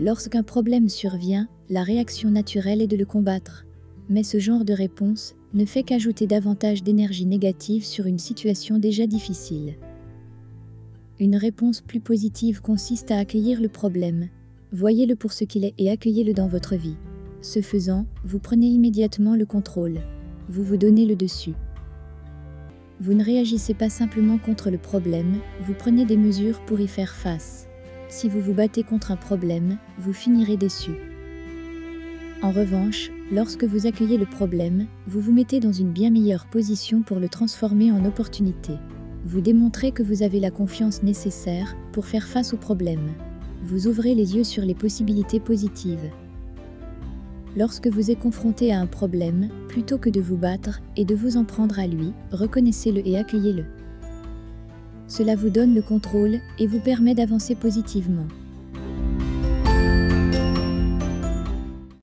Lorsqu'un problème survient, la réaction naturelle est de le combattre. Mais ce genre de réponse ne fait qu'ajouter davantage d'énergie négative sur une situation déjà difficile. Une réponse plus positive consiste à accueillir le problème. Voyez-le pour ce qu'il est et accueillez-le dans votre vie. Ce faisant, vous prenez immédiatement le contrôle. Vous vous donnez le dessus. Vous ne réagissez pas simplement contre le problème, vous prenez des mesures pour y faire face. Si vous vous battez contre un problème, vous finirez déçu. En revanche, lorsque vous accueillez le problème, vous vous mettez dans une bien meilleure position pour le transformer en opportunité. Vous démontrez que vous avez la confiance nécessaire pour faire face au problème. Vous ouvrez les yeux sur les possibilités positives. Lorsque vous êtes confronté à un problème, plutôt que de vous battre et de vous en prendre à lui, reconnaissez-le et accueillez-le. Cela vous donne le contrôle et vous permet d'avancer positivement.